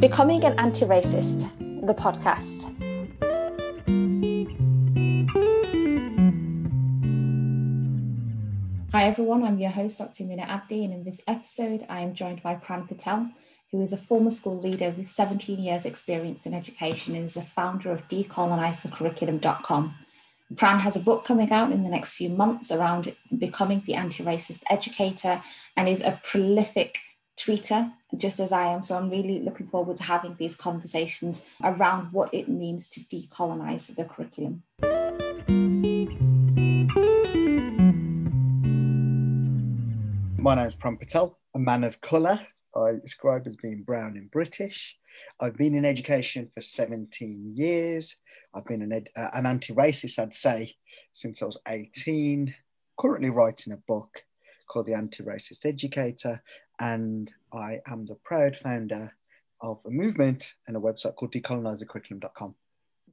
Becoming an Anti Racist, the podcast. Hi everyone, I'm your host, Dr. Mina Abdi, and in this episode, I am joined by Pran Patel, who is a former school leader with 17 years' experience in education and is a founder of decolonizethecurriculum.com. Pran has a book coming out in the next few months around becoming the anti racist educator and is a prolific tweeter, just as I am. So I'm really looking forward to having these conversations around what it means to decolonize the curriculum. My name is Pran Patel, a man of colour. I describe as being brown and British. I've been in education for 17 years. I've been an, ed- uh, an anti racist, I'd say, since I was 18. Currently writing a book called The Anti Racist Educator, and I am the proud founder of a movement and a website called decolonizethecurriculum.com.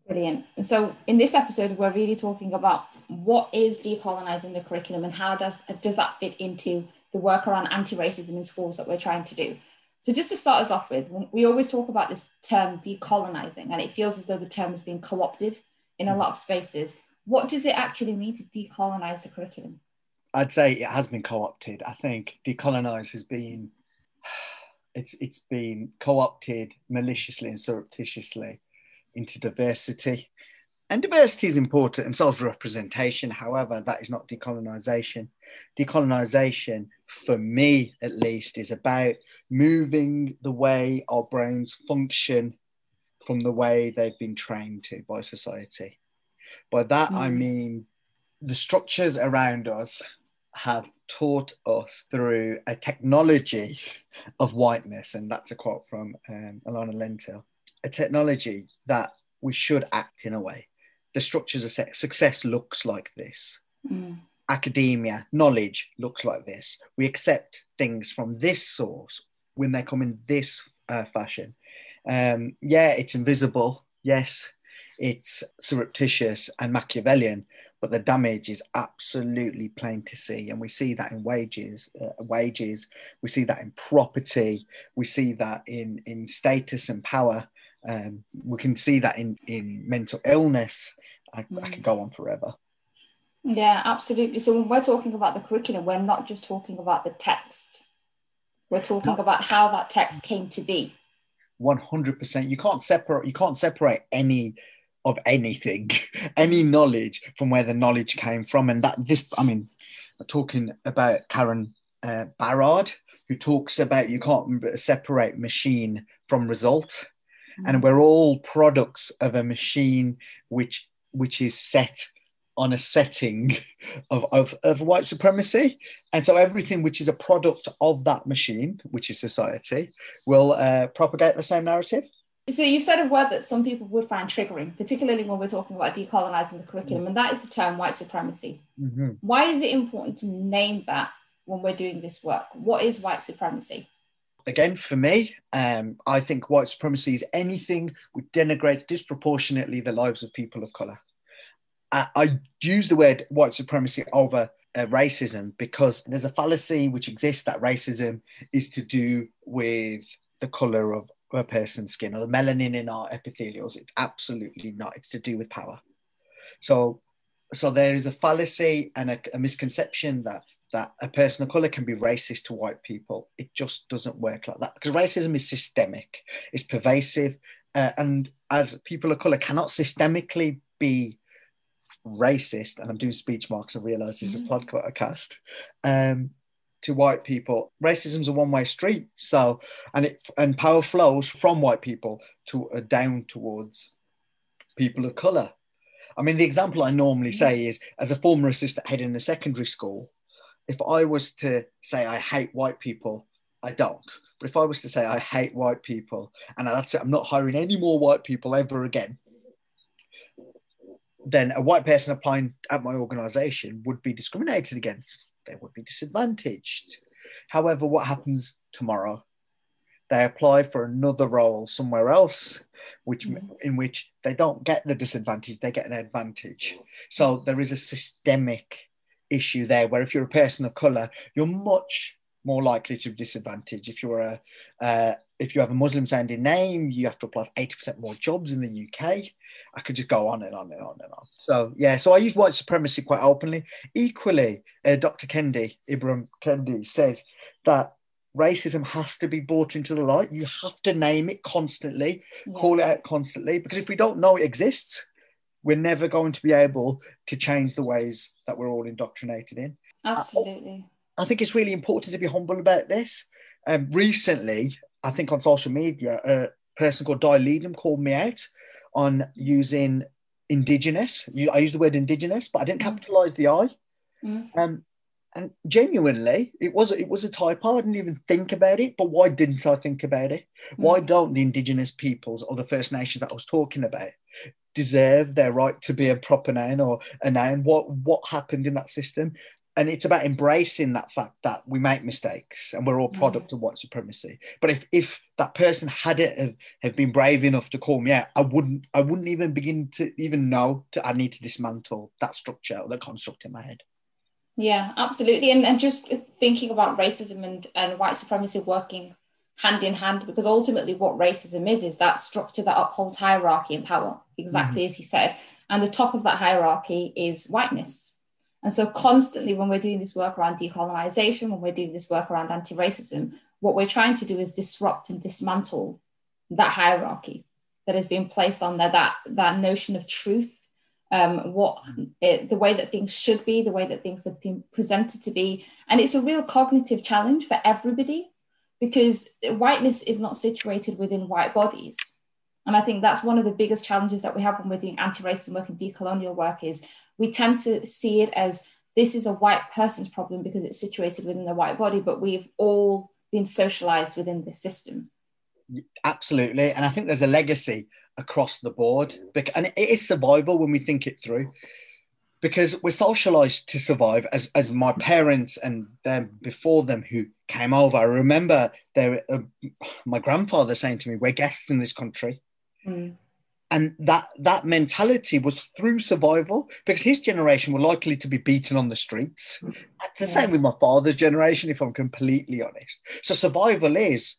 Brilliant. And so, in this episode, we're really talking about what is decolonizing the curriculum and how does does that fit into the work around anti-racism in schools that we're trying to do. So, just to start us off with, we always talk about this term decolonizing, and it feels as though the term has been co-opted in a hmm. lot of spaces. What does it actually mean to decolonize the curriculum? I'd say it has been co-opted. I think decolonize has been it's it's been co-opted maliciously and surreptitiously into diversity. And diversity is important and is representation. However, that is not decolonization. Decolonization, for me at least, is about moving the way our brains function from the way they've been trained to by society. By that, mm. I mean the structures around us have taught us through a technology of whiteness, and that's a quote from um, Alana Lentin, a technology that we should act in a way. The structures of success looks like this. Mm. Academia, knowledge looks like this. We accept things from this source when they come in this uh, fashion. Um, yeah, it's invisible. Yes, it's surreptitious and Machiavellian, but the damage is absolutely plain to see and we see that in wages uh, wages we see that in property we see that in in status and power um, we can see that in in mental illness. I, mm. I can go on forever. Yeah absolutely. So when we're talking about the curriculum we're not just talking about the text. We're talking about how that text came to be. 100% you can't separate you can't separate any of anything, any knowledge from where the knowledge came from. And that this, I mean, talking about Karen uh, Barad, who talks about you can't separate machine from result. Mm. And we're all products of a machine which which is set on a setting of, of, of white supremacy. And so everything which is a product of that machine, which is society, will uh, propagate the same narrative. So you said a word that some people would find triggering, particularly when we're talking about decolonizing the curriculum, and that is the term white supremacy. Mm-hmm. Why is it important to name that when we're doing this work? What is white supremacy? Again, for me, um, I think white supremacy is anything which denigrates disproportionately the lives of people of color. I, I use the word white supremacy over uh, racism because there's a fallacy which exists that racism is to do with the color of a person's skin or the melanin in our epithelials. It's absolutely not. It's to do with power. So, so there is a fallacy and a, a misconception that that a person of color can be racist to white people. It just doesn't work like that because racism is systemic, it's pervasive, uh, and as people of color cannot systemically be racist. And I'm doing speech marks. I realize this is a mm-hmm. podcast. Um, to white people. Racism is a one-way street. So, and it and power flows from white people to uh, down towards people of color. I mean, the example I normally say is, as a former assistant head in a secondary school, if I was to say I hate white people, I don't. But if I was to say I hate white people, and that's it, I'm not hiring any more white people ever again, then a white person applying at my organization would be discriminated against they would be disadvantaged. However, what happens tomorrow? They apply for another role somewhere else, which mm. in which they don't get the disadvantage, they get an advantage. So there is a systemic issue there where if you're a person of color, you're much more likely to disadvantage. If you're a uh, if you have a Muslim sounding name, you have to apply for 80% more jobs in the UK. I could just go on and on and on and on. So yeah, so I use white supremacy quite openly. Equally, uh, Dr. Kendi, Ibram Kendi says that racism has to be brought into the light. You have to name it constantly, yeah. call it out constantly, because if we don't know it exists, we're never going to be able to change the ways that we're all indoctrinated in. Absolutely. I, think it's really important to be humble about this. Um, recently, I think on social media, a person called Di Leedham called me out on using indigenous. I use the word indigenous, but I didn't mm. capitalize the I. Mm. Um, and genuinely, it was it was a typo. I didn't even think about it. But why didn't I think about it? Mm. Why don't the indigenous peoples or the First Nations that I was talking about deserve their right to be a proper noun or a noun? What what happened in that system? And it's about embracing that fact that we make mistakes and we're all mm. product of white supremacy. But if if that person had it have, have been brave enough to call me out i wouldn't i wouldn't even begin to even know to i need to dismantle that structure or the construct in my head. Yeah absolutely. And, and just thinking about racism and, and white supremacy working hand in hand because ultimately what racism is is that structure that upholds hierarchy and power exactly mm-hmm. as he said. And the top of that hierarchy is whiteness and so, constantly, when we're doing this work around decolonization, when we're doing this work around anti racism, what we're trying to do is disrupt and dismantle that hierarchy that has been placed on there, that, that notion of truth, um, what it, the way that things should be, the way that things have been presented to be. And it's a real cognitive challenge for everybody because whiteness is not situated within white bodies. And I think that's one of the biggest challenges that we have when we're doing anti-racism work and decolonial work is we tend to see it as this is a white person's problem because it's situated within the white body, but we've all been socialized within the system. Absolutely. And I think there's a legacy across the board. And it is survival when we think it through. Because we're socialized to survive, as, as my parents and them before them who came over. I remember there, uh, my grandfather saying to me, We're guests in this country. Mm and that that mentality was through survival because his generation were likely to be beaten on the streets mm-hmm. the yeah. same with my father's generation if i'm completely honest so survival is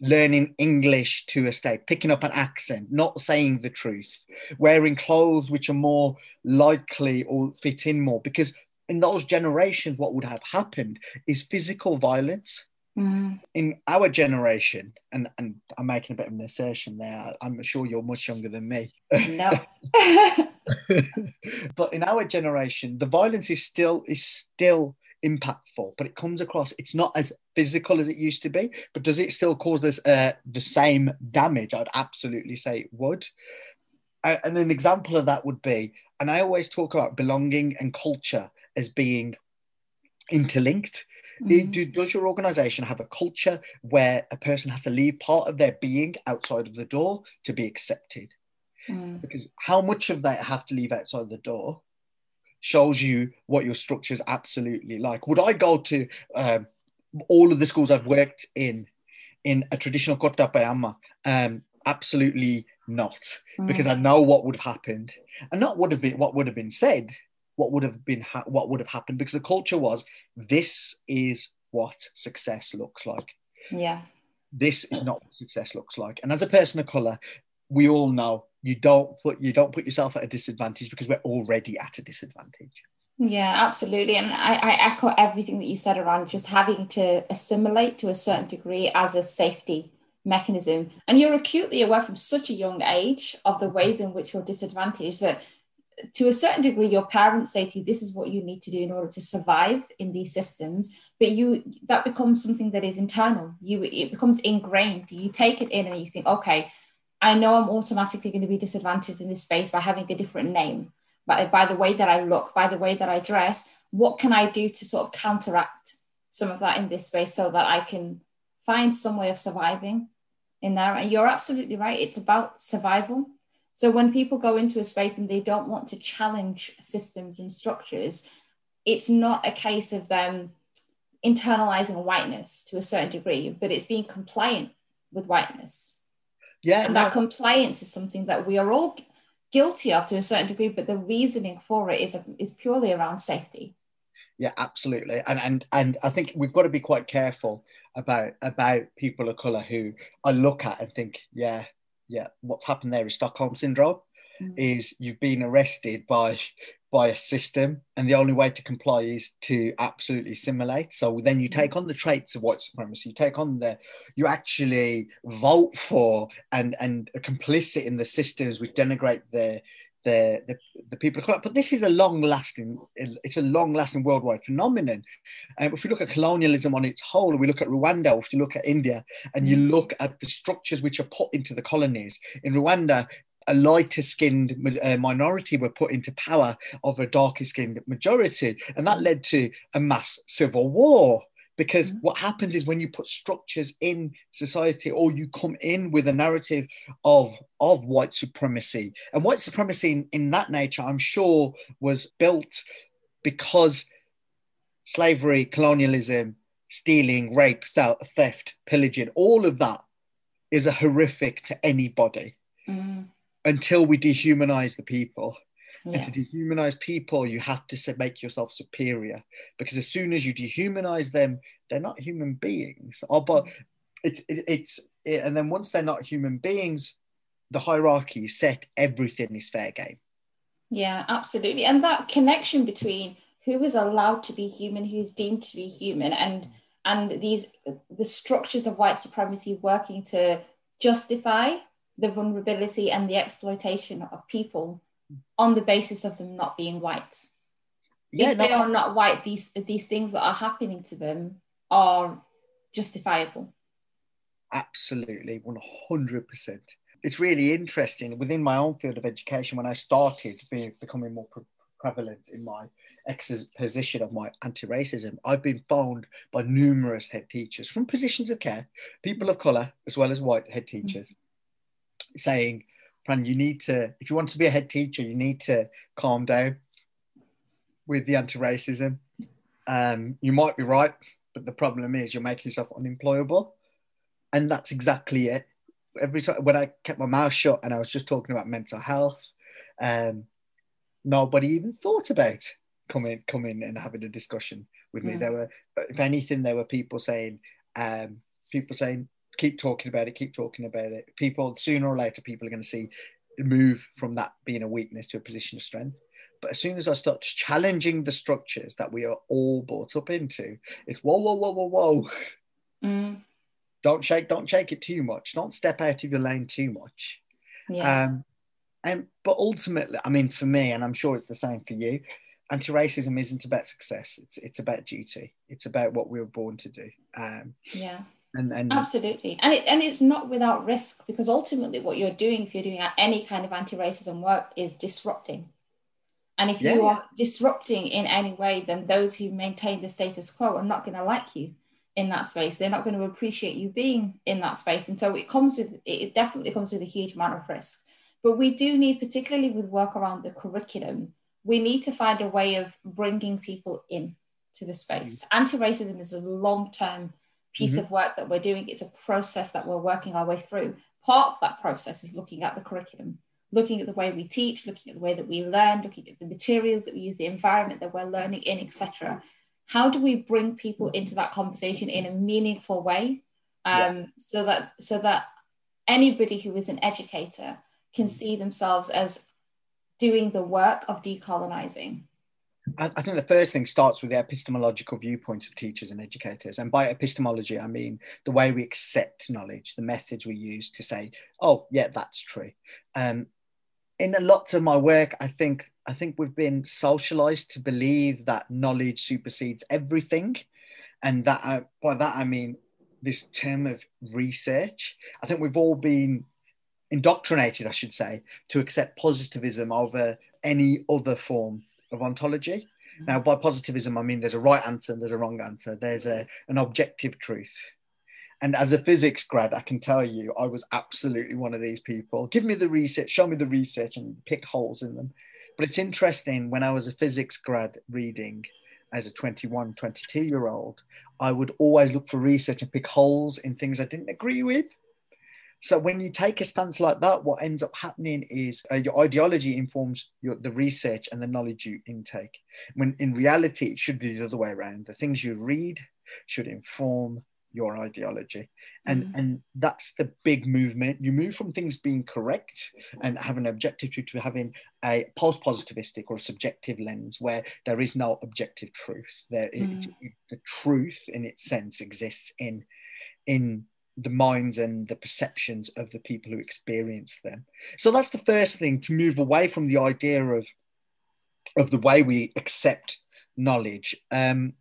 learning english to a state picking up an accent not saying the truth wearing clothes which are more likely or fit in more because in those generations what would have happened is physical violence Mm. In our generation, and, and I'm making a bit of an assertion there, I'm sure you're much younger than me. No. but in our generation, the violence is still is still impactful, but it comes across. It's not as physical as it used to be, but does it still cause this uh, the same damage? I'd absolutely say it would. Uh, and an example of that would be, and I always talk about belonging and culture as being interlinked Mm. Do, does your organization have a culture where a person has to leave part of their being outside of the door to be accepted? Mm. Because how much of that have to leave outside the door shows you what your structure is absolutely like. Would I go to um, all of the schools I've worked in in a traditional kurta pyjama? Um, absolutely not, mm. because I know what would have happened, and not would have been what would have been said, what would have been ha- what would have happened because the culture was this is what success looks like. Yeah. This is not what success looks like. And as a person of color, we all know you don't put you don't put yourself at a disadvantage because we're already at a disadvantage. Yeah, absolutely. And I, I echo everything that you said around just having to assimilate to a certain degree as a safety mechanism. And you're acutely aware from such a young age of the ways in which you're disadvantaged that to a certain degree, your parents say to you, "This is what you need to do in order to survive in these systems." But you that becomes something that is internal. You it becomes ingrained. You take it in and you think, "Okay, I know I'm automatically going to be disadvantaged in this space by having a different name, by by the way that I look, by the way that I dress. What can I do to sort of counteract some of that in this space so that I can find some way of surviving in there?" And you're absolutely right. It's about survival so when people go into a space and they don't want to challenge systems and structures, it's not a case of them internalizing whiteness to a certain degree, but it's being compliant with whiteness. Yeah. And no. that compliance is something that we are all guilty of to a certain degree, but the reasoning for it is, is purely around safety. yeah, absolutely. And and and I think we've got to be quite careful about about people of color who I look at and think, yeah, yeah, what's happened there is Stockholm syndrome. Mm. Is you've been arrested by by a system, and the only way to comply is to absolutely assimilate. So then you take on the traits of white supremacy. You take on the, you actually vote for and and are complicit in the systems which denigrate the the, the, the people of color. But this is a long lasting, it's a long lasting worldwide phenomenon. And if we look at colonialism on its whole, we look at Rwanda, if you look at India, and you mm. look at the structures which are put into the colonies. In Rwanda, a lighter skinned uh, minority were put into power of a darker skinned majority. And that led to a mass civil war. Because mm-hmm. what happens is when you put structures in society or you come in with a narrative of, of white supremacy, and white supremacy in, in that nature, I'm sure, was built because slavery, colonialism, stealing, rape, theft, pillaging, all of that is a horrific to anybody. Mm until we dehumanize the people. Yeah. And to dehumanize people, you have to make yourself superior because as soon as you dehumanize them, they're not human beings. Oh, but mm. it's it, it's it, and then once they're not human beings, the hierarchy is set. Everything is fair game. Yeah, absolutely. And that connection between who is allowed to be human, who is deemed to be human, and mm. and these the structures of white supremacy working to justify the vulnerability and the exploitation of people on the basis of them not being white. Yeah, if they are not white, these these things that are happening to them are justifiable. Absolutely, one hundred percent. It's really interesting within my own field of education when I started being becoming more pre- prevalent in my exposition of my anti-racism. I've been phoned by numerous head teachers from positions of care, people of color as well as white head teachers. Mm-hmm saying, Pran, you need to, if you want to be a head teacher, you need to calm down with the anti racism. Um, you might be right, but the problem is you're making yourself unemployable. And that's exactly it. Every time when I kept my mouth shut and I was just talking about mental health, um, nobody even thought about coming coming and having a discussion with me. There were, if anything, there were people saying, um, people saying, keep talking about it, keep talking about it. People sooner or later, people are going to see move from that being a weakness to a position of strength. But as soon as I start challenging the structures that we are all brought up into, it's whoa, whoa, whoa, whoa, whoa. Mm. Don't shake, don't shake it too much. Don't step out of your lane too much. Yeah. Um, and but ultimately, I mean, for me, and I'm sure it's the same for you, anti-racism isn't about success. It's it's about duty. It's about what we were born to do. Um, yeah. And, and absolutely. And it, and it's not without risk because ultimately what you're doing if you're doing any kind of anti-racism work is disrupting. And if yeah, you are disrupting in any way then those who maintain the status quo are not going to like you in that space. They're not going to appreciate you being in that space. And so it comes with it definitely comes with a huge amount of risk. But we do need particularly with work around the curriculum we need to find a way of bringing people in to the space. Mm-hmm. anti-racism is a long-term piece mm-hmm. of work that we're doing. It's a process that we're working our way through. Part of that process is looking at the curriculum, looking at the way we teach, looking at the way that we learn, looking at the materials that we use, the environment that we're learning in, etc. How do we bring people into that conversation in a meaningful way, um, yeah. so that so that anybody who is an educator can mm-hmm. see themselves as doing the work of decolonizing I, think the first thing starts with the epistemological viewpoints of teachers and educators. And by epistemology, I mean the way we accept knowledge, the methods we use to say, oh, yeah, that's true. Um, in a lot of my work, I think I think we've been socialized to believe that knowledge supersedes everything, and that I, by that I mean this term of research. I think we've all been indoctrinated, I should say, to accept positivism over any other form of ontology. Mm-hmm. Now, by positivism, I mean there's a right answer and there's a wrong answer. There's a, an objective truth. And as a physics grad, I can tell you, I was absolutely one of these people. Give me the research, show me the research, and pick holes in them. But it's interesting when I was a physics grad reading as a 21, 22 year old, I would always look for research and pick holes in things I didn't agree with. So when you take a stance like that, what ends up happening is uh, your ideology informs your, the research and the knowledge you intake. When in reality, it should be the other way around. The things you read should inform your ideology and mm. and that's the big movement you move from things being correct and having an objective truth to having a post positivistic or a subjective lens where there is no objective truth there mm. it, it, the truth in its sense exists in in the minds and the perceptions of the people who experience them so that's the first thing to move away from the idea of of the way we accept knowledge um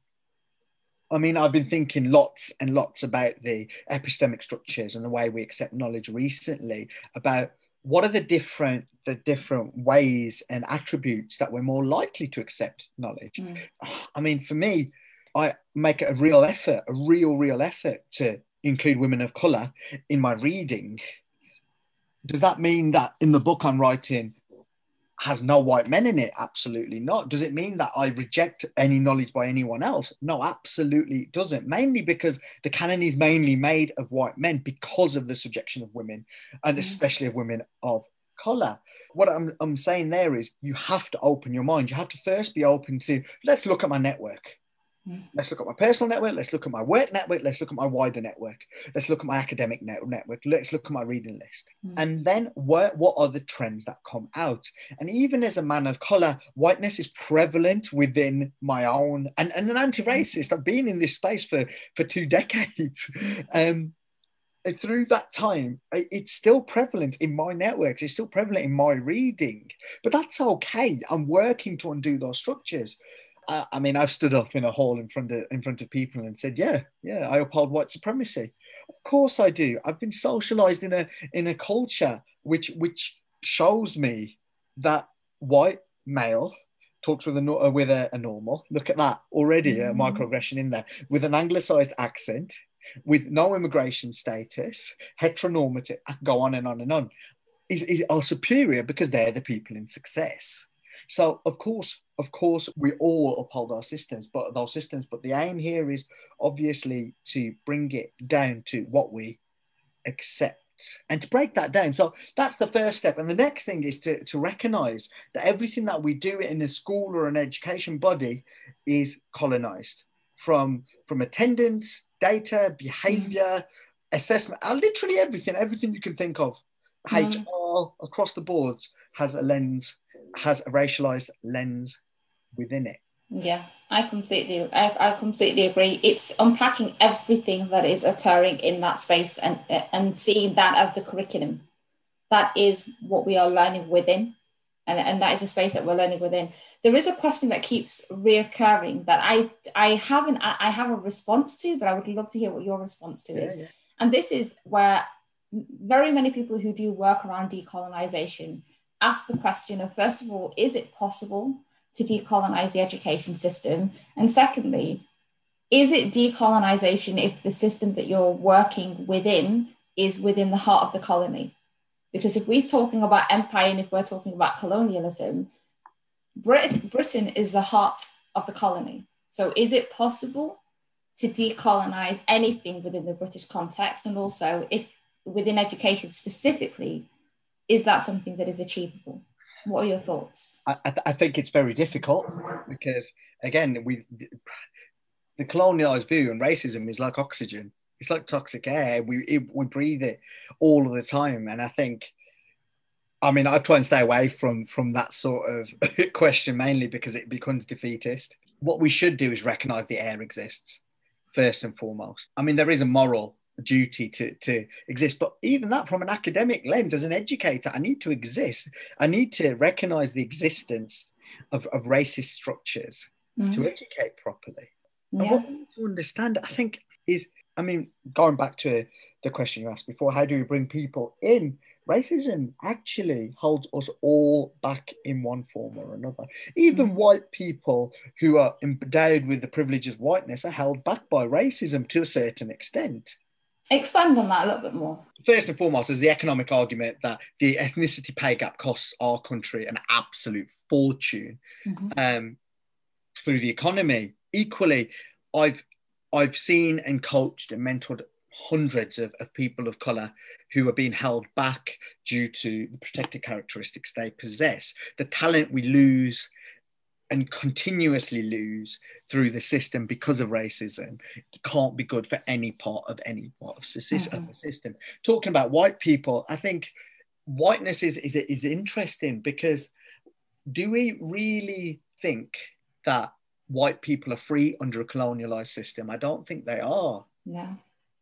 I mean, I've been thinking lots and lots about the epistemic structures and the way we accept knowledge recently. About what are the different the different ways and attributes that we're more likely to accept knowledge. Mm. I mean, for me, I make a real effort, a real, real effort to include women of color in my reading. Does that mean that in the book I'm writing, has no white men in it? Absolutely not. Does it mean that I reject any knowledge by anyone else? No, absolutely it doesn't. Mainly because the canon is mainly made of white men because of the subjection of women, and mm. especially of women of color. What I'm, I'm saying there is you have to open your mind. You have to first be open to let's look at my network. Mm. Let's look at my personal network. Let's look at my work network. Let's look at my wider network. Let's look at my academic net- network. Let's look at my reading list. Mm. And then what, what are the trends that come out? And even as a man of color, whiteness is prevalent within my own, and, and an anti racist. I've been in this space for, for two decades. Um, through that time, it's still prevalent in my networks. It's still prevalent in my reading, but that's okay. I'm working to undo those structures. I, I, mean, I've stood up in a hall in front of in front of people and said, "Yeah, yeah, I uphold white supremacy." Of course, I do. I've been socialized in a in a culture which which shows me that white male talks with a uh, with a, a normal. Look at that already, mm-hmm. a microaggression in there with an anglicized accent, with no immigration status, heteronormative. go on and on and on. Is, is are superior because they're the people in success. So of course, of course, we all uphold our systems, but those systems. But the aim here is obviously to bring it down to what we accept and to break that down. So that's the first step. And the next thing is to, to recognize that everything that we do in a school or an education body is colonized from, from attendance, data, behavior, assessment, uh, literally everything, everything you can think of. Mm. HR across the boards has a lens has a racialized lens within it. Yeah, I completely, I, I completely agree. It's unpacking everything that is occurring in that space and and seeing that as the curriculum. That is what we are learning within, and, and that is a space that we're learning within. There is a question that keeps reoccurring that I I haven't I have a response to, but I would love to hear what your response to yeah, is. Yeah. And this is where very many people who do work around decolonization ask the question of first of all, is it possible to decolonize the education system? And secondly, is it decolonization if the system that you're working within is within the heart of the colony? Because if we're talking about empire and if we're talking about colonialism, Brit- Britain is the heart of the colony. So is it possible to decolonize anything within the British context? And also, if within education specifically, is that something that is achievable? What are your thoughts? I, th- I think it's very difficult because, again, we the colonialized view and racism is like oxygen. It's like toxic air. We it, we breathe it all of the time, and I think. I mean, I try and stay away from from that sort of question mainly because it becomes defeatist. What we should do is recognise the air exists first and foremost. I mean, there is a moral duty to, to exist. But even that, from an academic lens, as an educator, I need to exist. I need to recognize the existence of, of racist structures mm-hmm. to educate properly. Yeah. And what we need to understand, I think, is I mean, going back to the question you asked before, how do we bring people in? Racism actually holds us all back in one form or another. Even mm. white people who are endowed with the privileges of whiteness are held back by racism to a certain extent. Expand on that a little bit more. First and foremost, is the economic argument that the ethnicity pay gap costs our country an absolute fortune mm-hmm. um, through the economy. Equally, I've I've seen and coached and mentored hundreds of, of people of color who are being held back due to the protected characteristics they possess. The talent we lose and continuously lose through the system because of racism can't be good for any part of any part of the system. Mm-hmm. system. Talking about white people, I think whiteness is, is, is interesting because do we really think that white people are free under a colonialized system? I don't think they are. Yeah.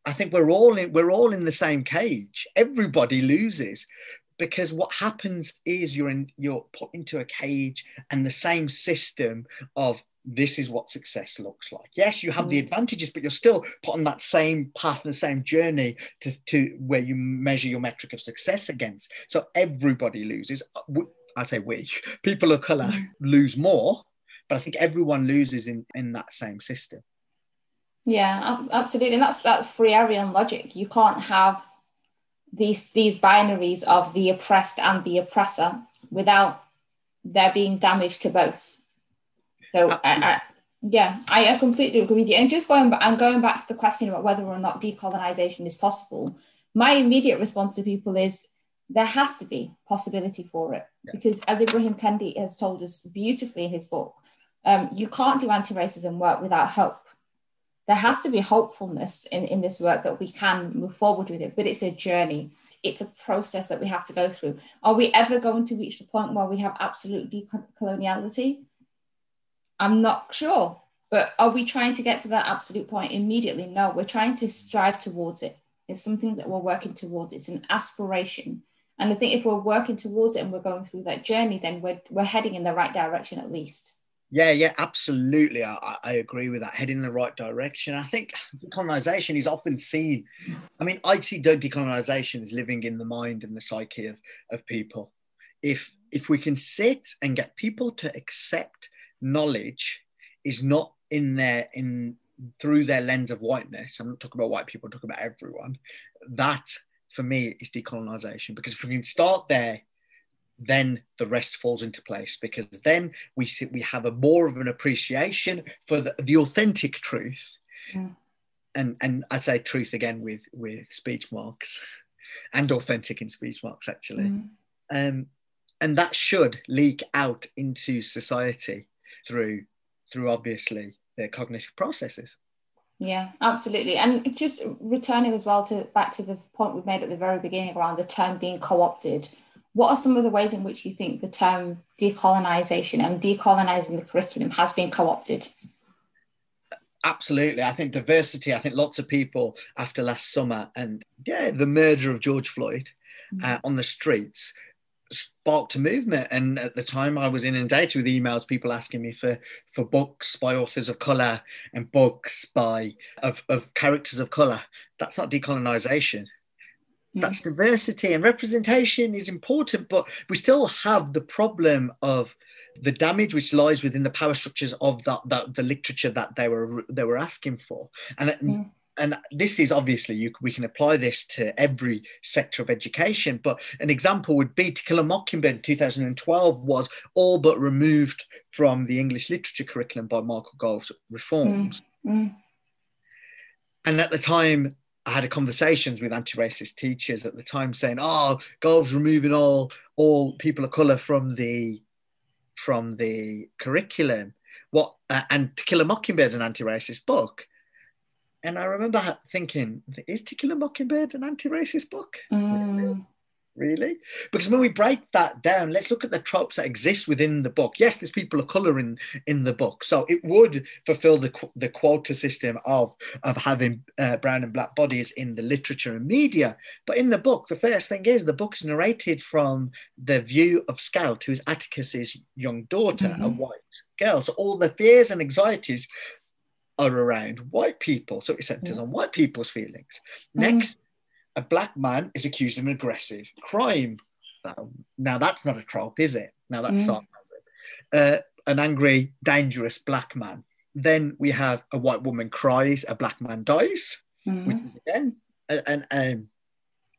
I think we're all in we're all in the same cage. Everybody loses because what happens is you're in you're put into a cage and the same system of this is what success looks like. Yes, you have the mm. advantages, but you're still put on that same path and the same journey to, to where you measure your metric of success against. So everybody loses. I say we, people of color mm. lose more, but I think everyone loses in, in that same system. Yeah, absolutely. And that's that Freirean logic. You can't have these these binaries of the oppressed and the oppressor without there being damage to both. So I, I, yeah, I, I, completely agree with you. And just going back and going back to the question about whether or not decolonization is possible, my immediate response to people is there has to be possibility for it yeah. because as Ibrahim Kendi has told us beautifully in his book, um, you can't do anti-racism work without hope there has to be hopefulness in, in this work that we can move forward with it, but it's a journey. It's a process that we have to go through. Are we ever going to reach the point where we have absolute decoloniality? I'm not sure. But are we trying to get to that absolute point immediately? No, we're trying to strive towards it. It's something that we're working towards. It's an aspiration. And I think if we're working towards it and we're going through that journey, then we're, we're heading in the right direction at least. Yeah, yeah, absolutely. I, I agree with that. Heading in the right direction. I think decolonization is often seen. I mean, I see decolonization as living in the mind and the psyche of, of people. If if we can sit and get people to accept knowledge is not in their in through their lens of whiteness. I'm not talking about white people, I'm talking about everyone. That for me is decolonization because if we can start there then the rest falls into place because then we see, we have a more of an appreciation for the, the authentic truth. Mm. and and I say truth again with with speech marks and authentic in speech marks actually. Mm. um, and that should leak out into society through through obviously their cognitive processes. Yeah absolutely. And just returning as well to back to the point we made at the very beginning around the term being co-opted what are some of the ways in which you think the term decolonization and decolonizing the curriculum has been co-opted? Absolutely. I think diversity, I think lots of people after last summer and yeah, the murder of George Floyd mm-hmm. uh, on the streets sparked a movement. And at the time I was inundated with emails, people asking me for, for books by authors of color and books by of, of characters of color. That's not decolonization that's diversity and representation is important but we still have the problem of the damage which lies within the power structures of that, that the literature that they were they were asking for and mm. and this is obviously you, we can apply this to every sector of education but an example would be to kill a mockingbird 2012 was all but removed from the english literature curriculum by michael gove's reforms mm. Mm. and at the time I had conversations with anti-racist teachers at the time saying, "Oh, Gove's removing all all people of color from the from the curriculum." What uh, and To Kill a Mockingbird is an anti-racist book, and I remember thinking, "Is To Kill a Mockingbird an anti-racist book?" Mm really? Because when we break that down let's look at the tropes that exist within the book. Yes there's people of color in in the book so it would fulfill the the quota system of of having uh, brown and black bodies in the literature and media. But in the book the first thing is the book is narrated from the view of scout who's atticus's young daughter mm-hmm. a white girl. So all the fears and anxieties are around white people. So it centers on white people's feelings. Mm-hmm. next a black man is accused of an aggressive crime. Now, that's not a trope, is it? Now that's mm. sarcasm. Uh, an angry, dangerous black man. Then we have a white woman cries, a black man dies, mm. which is again an, um,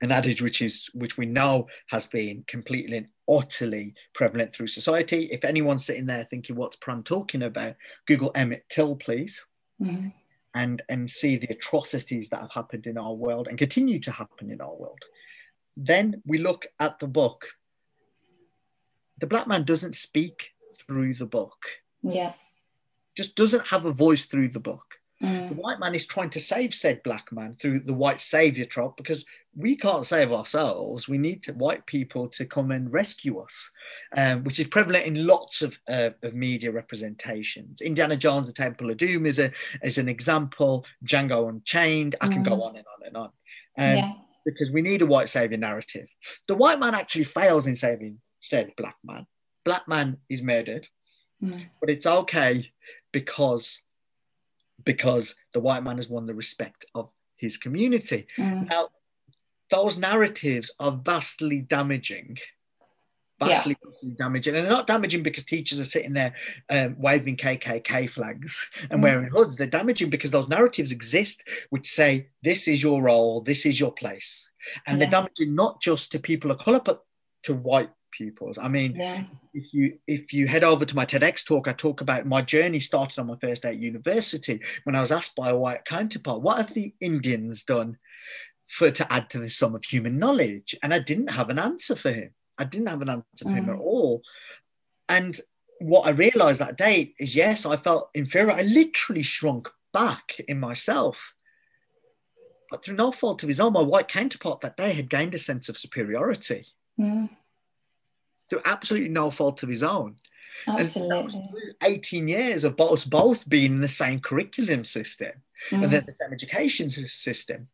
an adage which is which we know has been completely and utterly prevalent through society. If anyone's sitting there thinking, "What's Pran talking about?" Google Emmett Till, please. Mm and and see the atrocities that have happened in our world and continue to happen in our world. Then we look at the book. The black man doesn't speak through the book. Yeah. Just doesn't have a voice through the book. Mm. The white man is trying to save said black man through the white savior trope because we can't save ourselves. We need to, white people to come and rescue us, um, which is prevalent in lots of, uh, of media representations. Indiana Jones, The Temple of Doom is, a, is an example. Django Unchained. I can Mm. go on and on and on. Um, yeah. Because we need a white savior narrative. The white man actually fails in saving said black man. Black man is murdered, Mm. but it's okay because because the white man has won the respect of his community. Mm. Now, those narratives are vastly damaging. Vastly, vastly damaging. And they're not damaging because teachers are sitting there um, waving KKK flags and Mm. wearing hoods. They're damaging because those narratives exist which say, this is your role, this is your place. And Yeah. they're damaging not just to people of color, but to white pupils. I mean, Yeah. if you if you head over to my TEDx talk, I talk about my journey started on my first day at university when I was asked by a white counterpart, "What have the Indians done for to add to the sum of human knowledge?" And I didn't have an answer for him. I didn't have an answer for him Mm. at all. And what I realized that day is, yes, I felt inferior. I literally shrunk back in myself. But through no fault of his own, my white counterpart that day had gained a sense of superiority Mm. Through absolutely no fault of his own. Absolutely. 18 years of both, both being in the same curriculum system Mm. and then the same education system.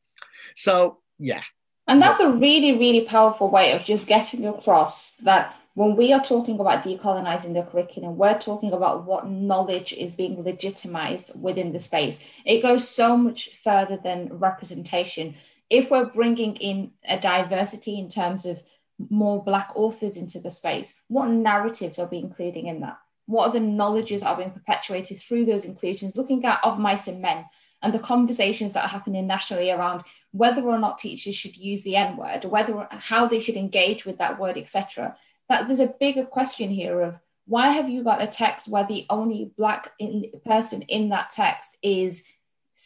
So, yeah. And that's a really, really powerful way of just getting across that when we are talking about decolonizing the curriculum, we're talking about what knowledge is being legitimized within the space. It goes so much further than representation. If we're bringing in a diversity in terms of more Black authors into the space, what narratives are we including in that? What are the knowledges that are being perpetuated through those inclusions? Looking at Of Mice and Men and the conversations that are happening nationally around whether or not teachers should use the N word, whether how they should engage with that word, etc. That there's a bigger question here of why have you got a text where the only black in, person in that text is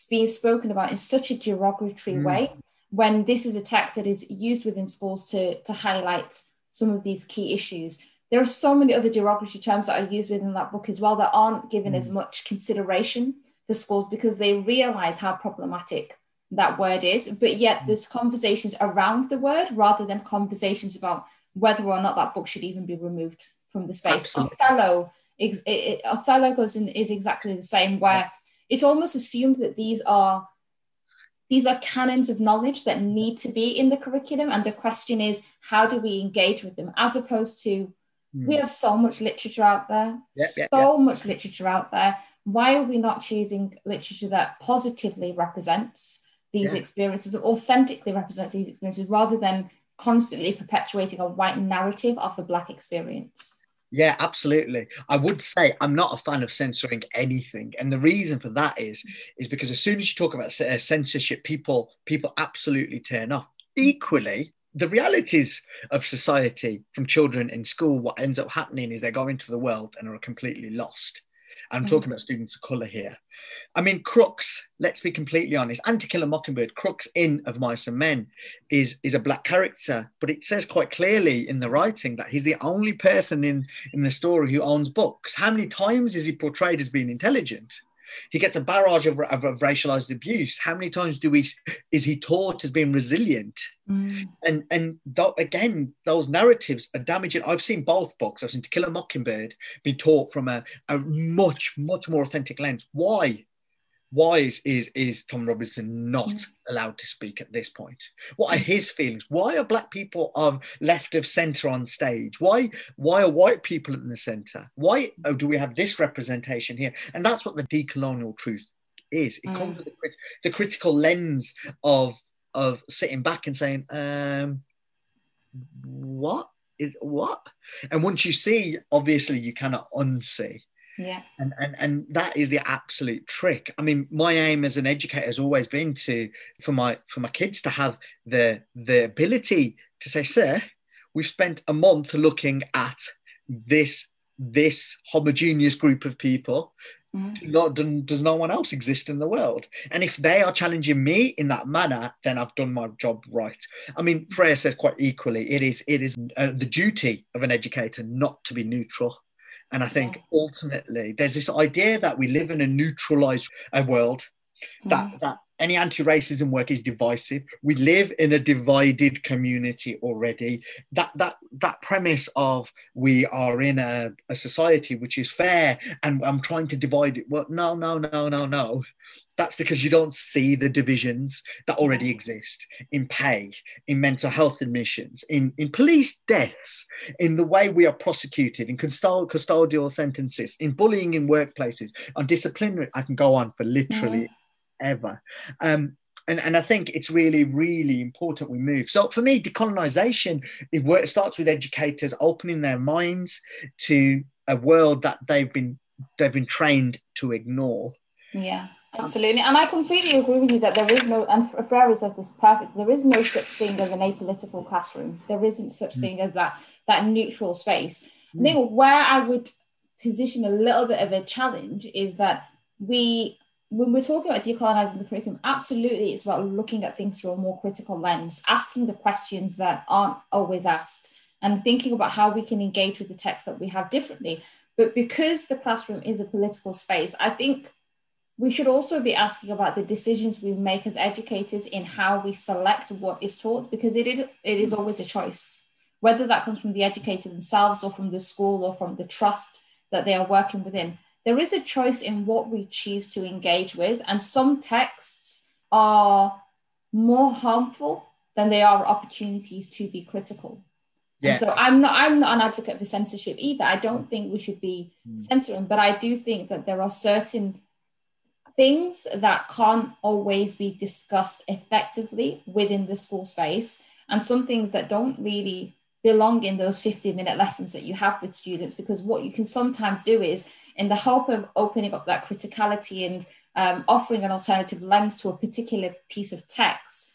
being spoken about in such a derogatory Mm. way when this is a text that is used within schools to, to highlight some of these key issues. There are so many other derogatory terms that are used within that book as well that aren't given as mm. much consideration to schools because they realize how problematic that word is. But yet mm. there's conversations around the word rather than conversations about whether or not that book should even be removed from the space. Absolutely. Othello, it, it- Othello goes in, is exactly the same, where it's almost assumed that these are these are canons of knowledge that need to be in the curriculum, and the question is, how do we engage with them, as opposed to Mm. we have so much literature out there, Yep, yep, so much literature out there. Why are we not choosing literature that positively represents these Yeah. experiences, that authentically represents these experiences, rather than constantly perpetuating a white narrative of the black experience? Yeah, absolutely. I would say I'm not a fan of censoring anything, and the reason for that is is because as soon as you talk about uh, censorship, people people absolutely turn off. Equally, the realities of society from children in school, what ends up happening is they go into the world and are completely lost. I'm Mm. talking about students of color here. I mean, Crooks. Let's be completely honest. and To Kill a Mockingbird, Crooks in of Mice and Men, is is a black character, but it says quite clearly in the writing that he's the only person in in the story who owns books. How many times is he portrayed as being intelligent? He gets a barrage of, of, of racialized abuse. How many times do we is he taught as being resilient? Mm. And and th- again, those narratives are damaging. I've seen both books. I've seen To Kill a Mockingbird be taught from a, a much much more authentic lens. Why? Why is, is is Tom Robinson not allowed to speak at this point? What are his feelings? Why are black people of left of center on stage? Why why are white people in the center? Why oh, do we have this representation here? And that's what the decolonial truth is. It Mm. comes with the, crit- the critical lens of of sitting back and saying, um, what is what? And once you see, obviously you cannot unsee. Yeah. And, and and that is the absolute trick. I mean, my aim as an educator has always been to for my for my kids to have the the ability to say, sir, we've spent a month looking at this this homogeneous group of people Mm. does no one else exist in the world? And if they are challenging me in that manner, then I've done my job right. I mean, Freire says quite equally, it is it is uh, the duty of an educator not to be neutral. And I think yeah. ultimately there's this idea that we live in a neutralized uh, world, that mm. that any anti-racism work is divisive. We live in a divided community already. That that that premise of we are in a, a society which is fair and I'm trying to divide it. Well, no, no, no, no, no. That's because you don't see the divisions that already exist in pay, in mental health admissions, in, in police deaths, in the way we are prosecuted, in custodial sentences, in bullying in workplaces, on disciplinary. I can go on for literally mm ever. Um, and, and I think it's really, really important we move. So for me, decolonization it, it starts with educators opening their minds to a world that they've been they've been trained to ignore. Yeah, absolutely. And I completely agree with you that there is no, and Freire says this perfect, there is no such thing as an apolitical classroom. There isn't such mm. thing as that, that neutral space. Mm. I think where I would position a little bit of a challenge is that we when we're talking about decolonizing the curriculum, absolutely it's about looking at things through a more critical lens, asking the questions that aren't always asked, and thinking about how we can engage with the text that we have differently. But because the classroom is a political space, I think we should also be asking about the decisions we make as educators in how we select what is taught, because it is, it is always a choice, whether that comes from the educator themselves or from the school or from the trust that they are working within there is a choice in what we choose to engage with, and some texts are more harmful than they are opportunities to be critical. Yeah. And so I'm not I'm not an advocate for censorship either. I don't think we should be mm. censoring, but I do think that there are certain things that can't always be discussed effectively within the school space and some things that don't really belong in those 15 minute lessons that you have with students because what you can sometimes do is in the hope of opening up that criticality and um, offering an alternative lens to a particular piece of text,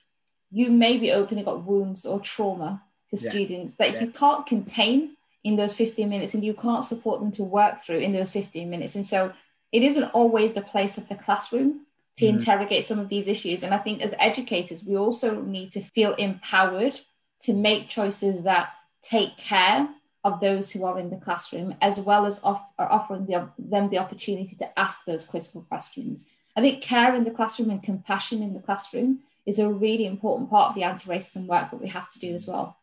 you may be opening up wounds or trauma for yeah. students that yeah. you can't contain in those 15 minutes and you can't support them to work through in those 15 minutes. And so it isn't always the place of the classroom to mm interrogate some of these issues. And I think as educators, we also need to feel empowered to make choices that take care of those who are in the classroom, as well as off, offering the, them the opportunity to ask those critical questions. I think care in the classroom and compassion in the classroom is a really important part of the anti-racism work that we have to do as well.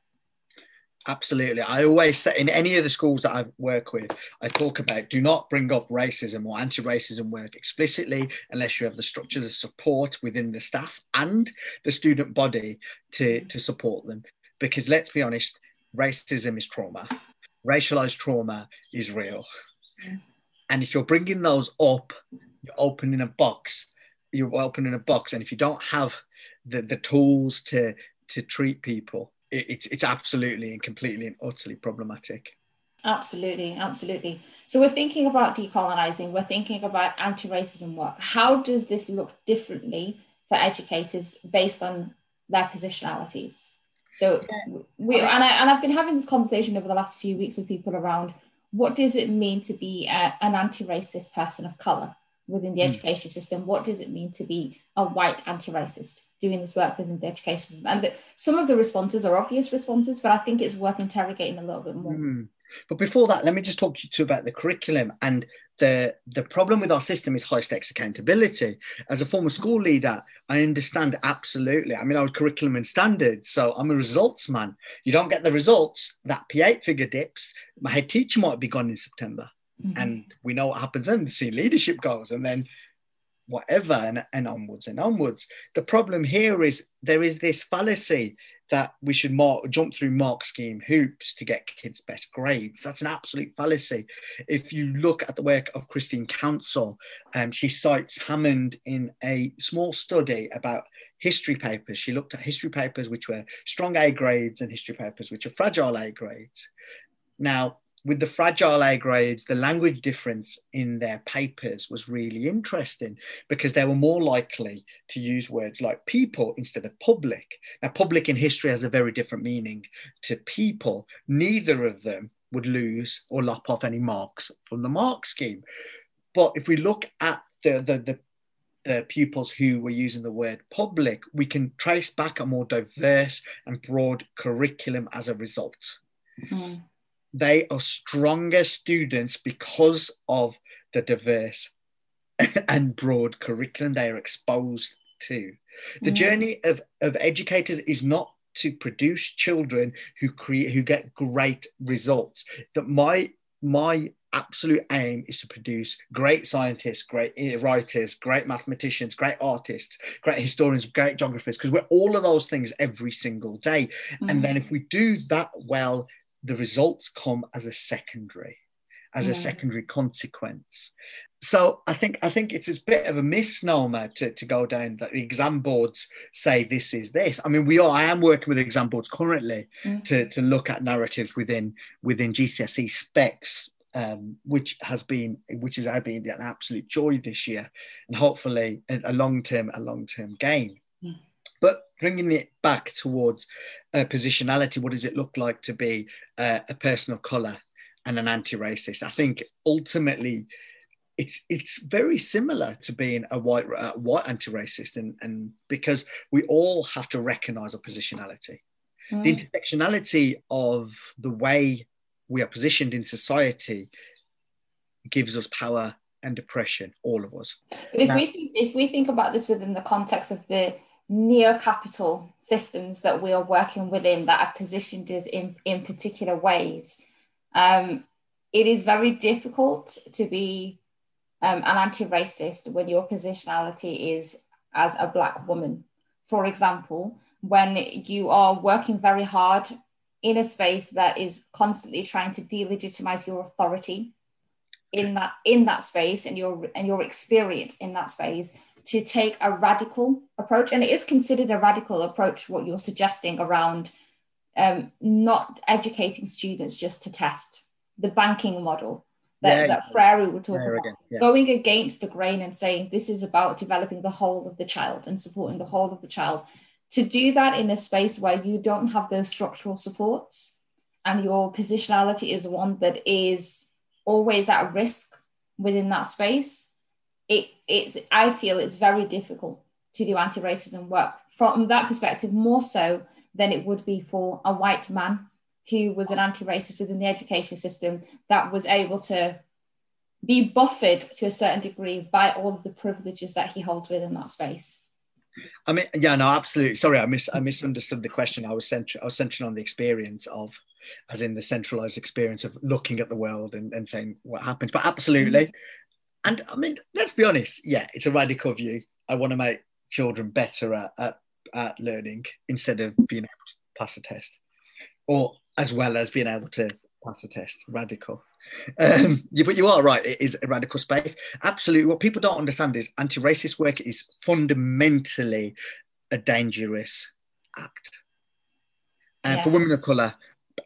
Absolutely. I always say in any of the schools that I work with, I talk about do not bring up racism or anti racism work explicitly unless you have the structures of support within the staff and the student body to, mm-hmm. to support them. Because let's be honest, racism is trauma racialized trauma is real. And if you're bringing those up, you're opening a box. You're opening a box, and if you don't have the, the tools to to treat people, it, it's it's absolutely and completely and utterly problematic. Absolutely, absolutely. So we're thinking about decolonizing. We're thinking about anti-racism work. How does this look differently for educators based on their positionalities? So we and I and I've been having this conversation over the last few weeks with people around what does it mean to be a, an anti-racist person of color within the mm. education system? What does it mean to be a white anti-racist doing this work within the education system? And the, some of the responses are obvious responses, but I think it's worth interrogating a little bit more. Mm. But before that, let me just talk to you about the curriculum and the the problem with our system is high stakes accountability. As a former school leader, I understand absolutely. I mean, I was curriculum and standards, so I'm a results man. You don't get the results, that P8 figure dips. My head teacher might be gone in September. Mm-hmm. And we know what happens then. The senior leadership goes, and then whatever, and, and onwards and onwards. The problem here is there is this fallacy that we should mark, jump through mark scheme hoops to get kids best grades. That's an absolute fallacy. If you look at the work of Christine Counsell, um, she cites Hammond in a small study about history papers. She looked at history papers which were strong A grades and history papers which are fragile A grades. Now, with the fragile A grades, the language difference in their papers was really interesting because they were more likely to use words like people instead of public. Now, public in history has a very different meaning to people. Neither of them would lose or lop off any marks from the mark scheme. But if we look at the, the, the the pupils who were using the word public, we can trace back a more diverse and broad curriculum as a result. Mm. They are stronger students because of the diverse and broad curriculum they are exposed to. The mm. journey of, of educators is not to produce children who create who get great results. That my my absolute aim is to produce great scientists, great writers, great mathematicians, great artists, great historians, great geographers, because we're all of those things every single day. Mm. And then if we do that well, the results come as a secondary, as mm. a secondary consequence. So I think I think it's a bit of a misnomer to, to go down that the exam boards say this is this. I mean, we are. I am working with exam boards currently mm. to, to look at narratives within within GCSE specs um, which has been which has been an absolute joy this year, and hopefully a long term a long term gain. But bringing it back towards uh, positionality, what does it look like to be uh, a person of color and an anti-racist? I think ultimately it's it's very similar to being a white uh, white anti-racist, and and because we all have to recognise a positionality, mm. the intersectionality of the way we are positioned in society gives us power and depression, all of us. But if now, we think, if we think about this within the context of the neo-capital systems that we are working within that are positioned as in, in particular ways, um, it is very difficult to be um, an anti-racist when your positionality is as a black woman. For example, when you are working very hard in a space that is constantly trying to delegitimize your authority in that in that space and your and your experience in that space to take a radical approach and it is considered a radical approach what you're suggesting around um, not educating students just to test the banking model that, yeah, that Freire would talk about yeah. going against the grain and saying this is about developing the whole of the child and supporting the whole of the child to do that in a space where you don't have those structural supports and your positionality is one that is always at risk within that space it it i feel it's very difficult to do anti-racism work from that perspective more so than it would be for a white man who was an anti-racist within the education system that was able to be buffered to a certain degree by all of the privileges that he holds within that space I mean, yeah, no, absolutely. Sorry, I mis I misunderstood the question. I was centering I was centering on the experience of, as in the centralized experience of looking at the world and, and saying what happens. But absolutely, mm-hmm. And I mean, let's be honest. Yeah, it's a radical view. I want to make children better at, at, at learning instead of being able to pass a test, or as well as being able to pass a test. Radical. Um, yeah, but you are right. It is a radical space. Absolutely. What people don't understand is anti-racist work is fundamentally a dangerous act. And yeah. for women of colour,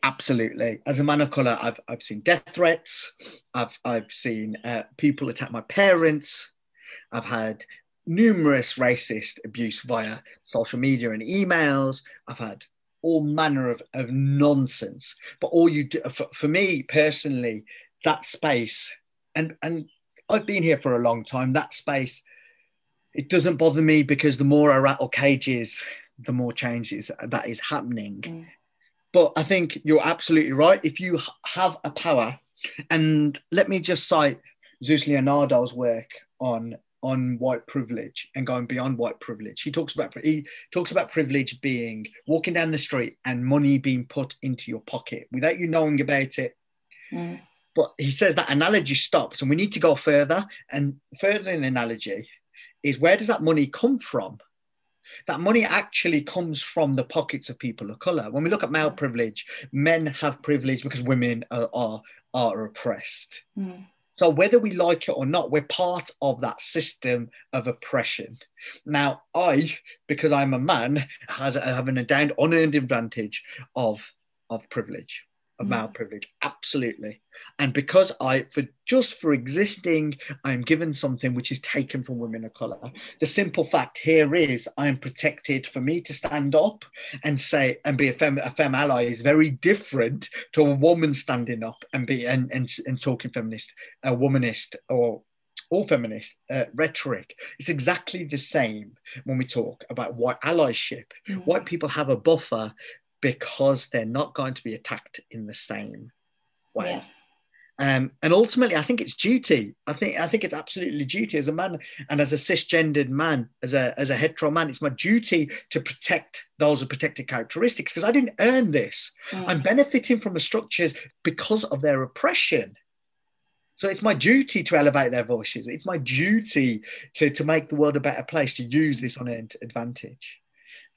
absolutely. As a man of colour, I've I've seen death threats. I've I've seen uh, people attack my parents. I've had numerous racist abuse via social media and emails. I've had all manner of, of nonsense. But all you do for, for me personally, that space, and and I've been here for a long time. That space, it doesn't bother me because the more I rattle cages, the more changes that is happening. Mm. But I think you're absolutely right. If you have a power, and let me just cite Zeus Leonardo's work on on white privilege and going beyond white privilege. He talks about he talks about privilege being walking down the street and money being put into your pocket without you knowing about it. Mm. But he says that analogy stops, and we need to go further. And further in the analogy is where does that money come from? That money actually comes from the pockets of people of color. When we look at male privilege, men have privilege because women are are, are oppressed. Mm. So whether we like it or not, we're part of that system of oppression. Now, I, because I'm a man, has have an endowed unearned advantage of of privilege of male privilege absolutely and because i for just for existing i'm given something which is taken from women of color the simple fact here is i'm protected for me to stand up and say and be a fem, a fem ally is very different to a woman standing up and be and, and, and talking feminist a womanist or all feminist uh, rhetoric. It's exactly the same when we talk about white allyship. Mm. White people have a buffer because they're not going to be attacked in the same way. Yeah. Um, and ultimately, I think it's duty. I think I think it's absolutely duty as a man and as a cisgendered man, as a as a hetero man. It's my duty to protect those with protected characteristics because I didn't earn this. Mm. I'm benefiting from the structures because of their oppression. So it's my duty to elevate their voices. It's my duty to to make the world a better place. To use this on an advantage.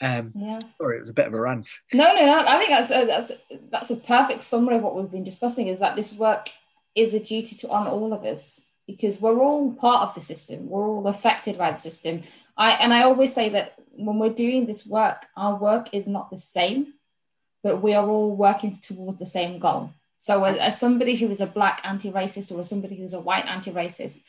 Um, yeah. Sorry, it was a bit of a rant. No, no, no. I think that's a, that's that's a perfect summary of what we've been discussing. Is that this work is a duty to on all of us because we're all part of the system. We're all affected by the system. I and I always say that when we're doing this work, our work is not the same, but we are all working towards the same goal. So as, as somebody who is a black anti-racist or as somebody who's a white anti-racist,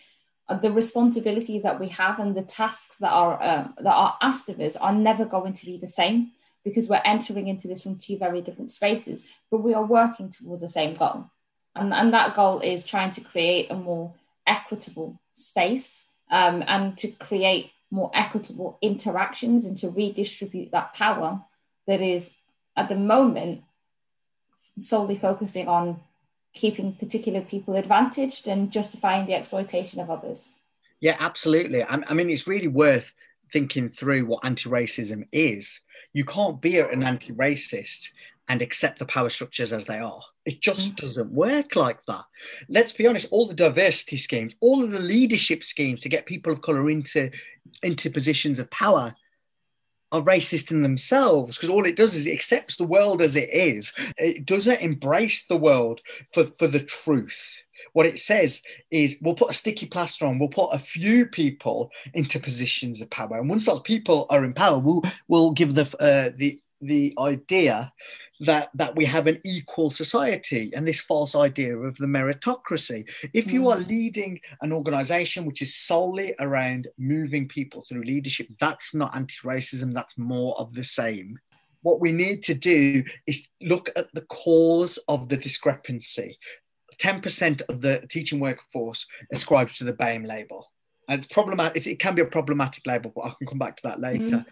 the responsibilities that we have and the tasks that are um, that are asked of us are never going to be the same because we're entering into this from two very different spaces, but we are working towards the same goal. And, and that goal is trying to create a more equitable space um, and to create more equitable interactions and to redistribute that power that is at the moment solely focusing on keeping particular people advantaged and justifying the exploitation of others. Yeah, absolutely. I, I mean, it's really worth thinking through what anti racism is. You can't be an anti racist and accept the power structures as they are. It just mm. doesn't work like that. Let's be honest, all the diversity schemes, all of the leadership schemes to get people of color into, into positions of power are racist in themselves because all it does is it accepts the world as it is. It doesn't embrace the world for, for the truth. What it says is we'll put a sticky plaster on, we'll put a few people into positions of power. And once those people are in power, we'll, we'll give the, uh, the, the idea that that we have an equal society and this false idea of the meritocracy. If you are mm. leading an organization which is solely around moving people through leadership that's not anti-racism that's more of the same. What we need to do is look at the cause of the discrepancy. 10% of the teaching workforce ascribes to the BAME label. And it's problematic it can be a problematic label but i can come back to that later. Mm.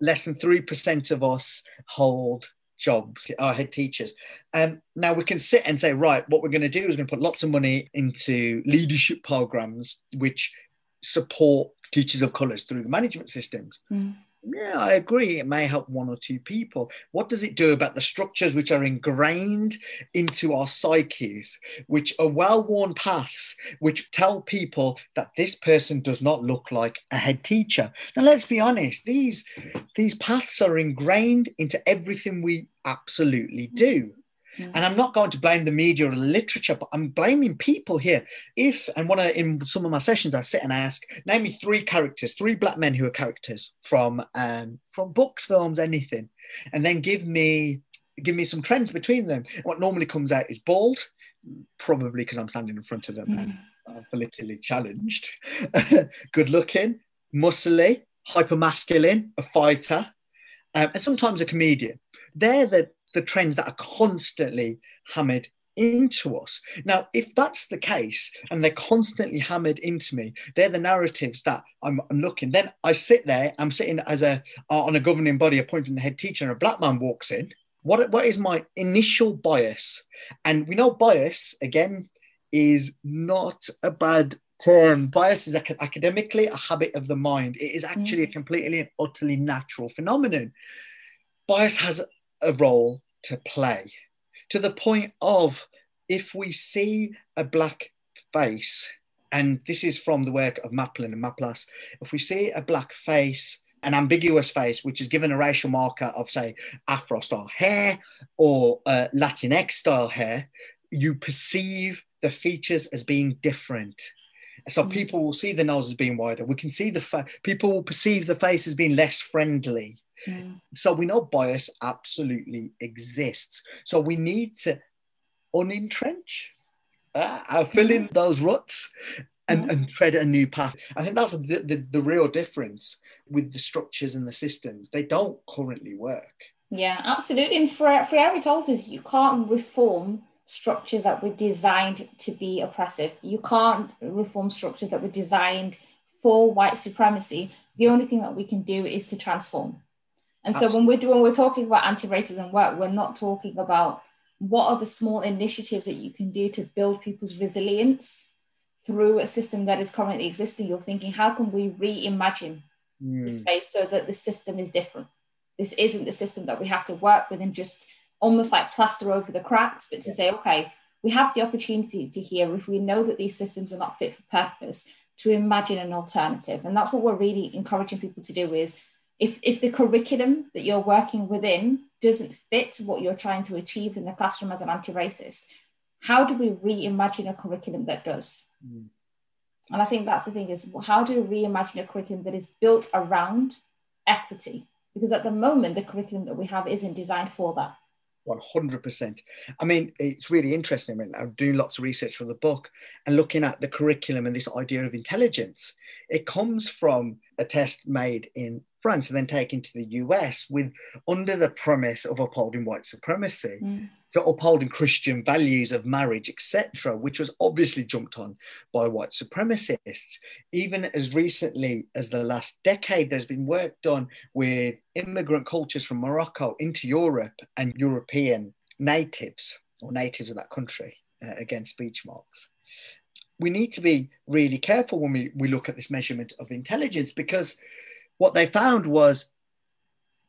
less than 3% of us hold jobs, our head teachers. Um, now we can sit and say, right, what we're going to do is going to put lots of money into leadership programs which support teachers of colours through the management systems. Mm yeah, I agree. It may help one or two people. What does it do about the structures which are ingrained into our psyches, which are well worn paths, which tell people that this person does not look like a head teacher? Now, let's be honest, these, these paths are ingrained into everything we absolutely do. Mm. And I'm not going to blame the media or the literature, but I'm blaming people here. If and one of, in some of my sessions, I sit and I ask, name me three characters, three black men who are characters from um, from books, films, anything, and then give me give me some trends between them. What normally comes out is bald, probably because I'm standing in front of them mm. and politically challenged. Good looking, muscly, hyper masculine, a fighter, um, and sometimes a comedian. They're the the trends that are constantly hammered into us. Now, if that's the case and they're constantly hammered into me, they're the narratives that I'm, I'm, looking. Then I sit there, I'm sitting as a uh, on a governing body appointing the head teacher, and a black man walks in. What, what is my initial bias? And we know bias, again, is not a bad term. Bias is ac- academically a habit of the mind. It is actually mm. a completely and utterly natural phenomenon. Bias has a role to play to the point of if we see a black face, and this is from the work of MacLin and Malpass, if we see a black face, an ambiguous face, which is given a racial marker of, say, Afro style hair or uh, Latinx style hair, you perceive the features as being different. So mm. people will see the nose as being wider. We can see the fa- people will perceive the face as being less friendly. Mm. So we know bias absolutely exists. So we need to unentrench, uh, uh, fill in mm. those ruts and, mm. and tread a new path. I think that's the, the, the real difference with the structures and the systems. They don't currently work. Yeah, absolutely. And Freire told us you can't reform structures that were designed to be oppressive. You can't reform structures that were designed for white supremacy. The only thing that we can do is to transform. And so when we're doing, we're talking about anti-racism work, we're not talking about what are the small initiatives that you can do to build people's resilience through a system that is currently existing. You're thinking, how can we reimagine mm. the space so that the system is different? This isn't the system that we have to work with and just almost like plaster over the cracks, but to yeah. say, okay, we have the opportunity to hear if we know that these systems are not fit for purpose to imagine an alternative. And that's what we're really encouraging people to do is if, if the curriculum that you're working within doesn't fit what you're trying to achieve in the classroom as an anti-racist, how do we reimagine a curriculum that does? Mm. And I think that's the thing is how do we reimagine a curriculum that is built around equity? Because at the moment, the curriculum that we have isn't designed for that. 100%. I mean, it's really interesting. I mean, I'm doing lots of research for the book and looking at the curriculum and this idea of intelligence. It comes from a test made in France and then taken to the US with under the premise of upholding white supremacy. Mm to upholding Christian values of marriage, etc., which was obviously jumped on by white supremacists. Even as recently as the last decade, there's been work done with immigrant cultures from Morocco into Europe and European natives or natives of that country uh, against speech marks. We need to be really careful when we, we look at this measurement of intelligence because what they found was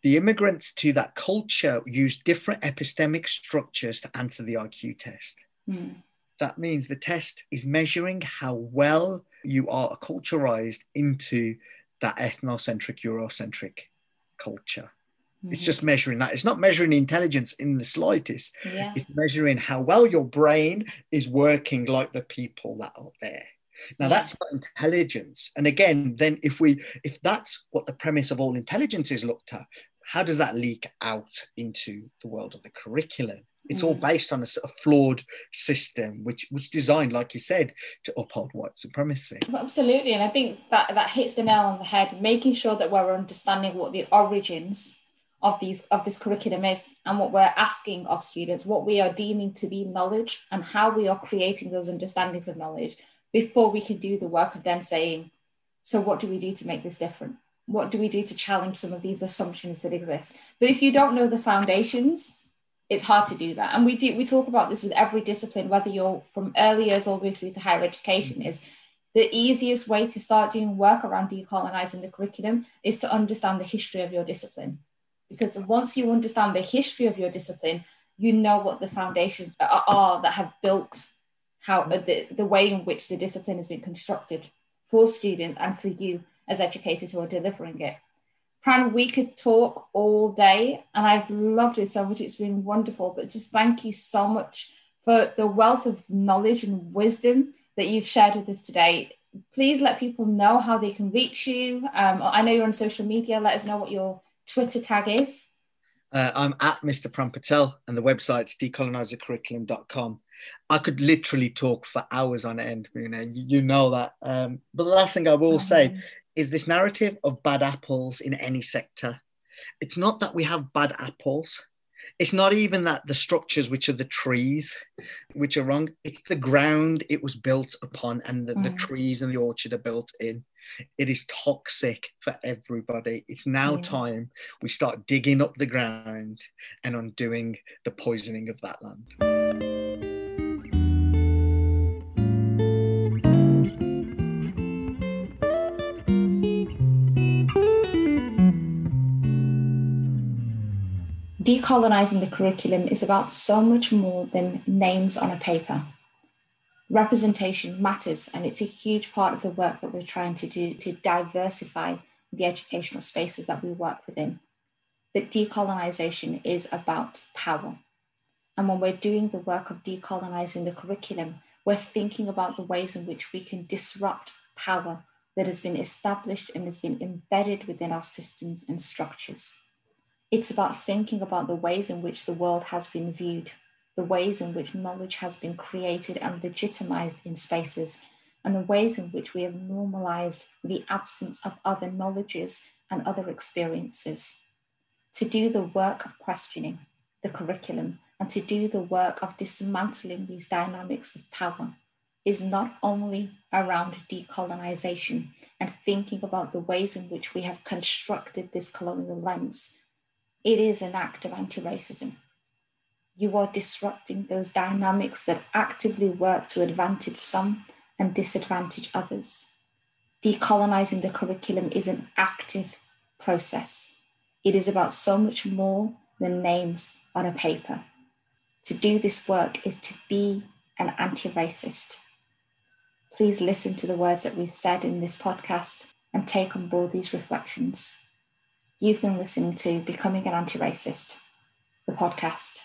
the immigrants to that culture use different epistemic structures to answer the IQ test. Mm. That means the test is measuring how well you are acculturized into that ethnocentric, Eurocentric culture. Mm-hmm. It's just measuring that. It's not measuring intelligence in the slightest. Yeah. It's measuring how well your brain is working like the people that are there. Now yeah. that's intelligence. And again, then if we if that's what the premise of all intelligence is looked at, how does that leak out into the world of the curriculum? It's mm. all based on a sort of flawed system, which was designed, like you said, to uphold white supremacy. Absolutely, and I think that that hits the nail on the head. Making sure that we're understanding what the origins of these of this curriculum is, and what we're asking of students, what we are deeming to be knowledge, and how we are creating those understandings of knowledge before we can do the work of then saying, so what do we do to make this different? what do we do to challenge some of these assumptions that exist? But if you don't know the foundations it's hard to do that. And we do we talk about this with every discipline whether you're from early years all the way through to higher education is the easiest way to start doing work around decolonizing the curriculum is to understand the history of your discipline. Because once you understand the history of your discipline you know what the foundations are that have built how the, the way in which the discipline has been constructed for students and for you as educators who are delivering it. Pran, we could talk all day and I've loved it so much. It's been wonderful. But just thank you so much for the wealth of knowledge and wisdom that you've shared with us today. Please let people know how they can reach you. Um, I know you're on social media. Let us know what your Twitter tag is. Uh, I'm at Mr. Pran Patel and the website's decolonizercurriculum.com. I could literally talk for hours on end. You know, you know that. Um, but the last thing I will say is this narrative of bad apples in any sector. It's not that we have bad apples. It's not even that the structures, which are the trees, which are wrong. It's the ground it was built upon and the, mm. the trees and the orchard are built in. It is toxic for everybody. It's now yeah. time we start digging up the ground and undoing the poisoning of that land. Decolonizing the curriculum is about so much more than names on a paper. Representation matters, and it's a huge part of the work that we're trying to do to diversify the educational spaces that we work within. But decolonization is about power. And when we're doing the work of decolonizing the curriculum, we're thinking about the ways in which we can disrupt power that has been established and has been embedded within our systems and structures. It's about thinking about the ways in which the world has been viewed, the ways in which knowledge has been created and legitimized in spaces, and the ways in which we have normalized the absence of other knowledges and other experiences. To do the work of questioning the curriculum, and to do the work of dismantling these dynamics of power is not only around decolonization and thinking about the ways in which we have constructed this colonial lens, it is an act of anti racism. You are disrupting those dynamics that actively work to advantage some and disadvantage others. Decolonizing the curriculum is an active process. It is about so much more than names on a paper. To do this work is to be an anti racist. Please listen to the words that we've said in this podcast and take on board these reflections. You've been listening to Becoming an Anti Racist, the podcast.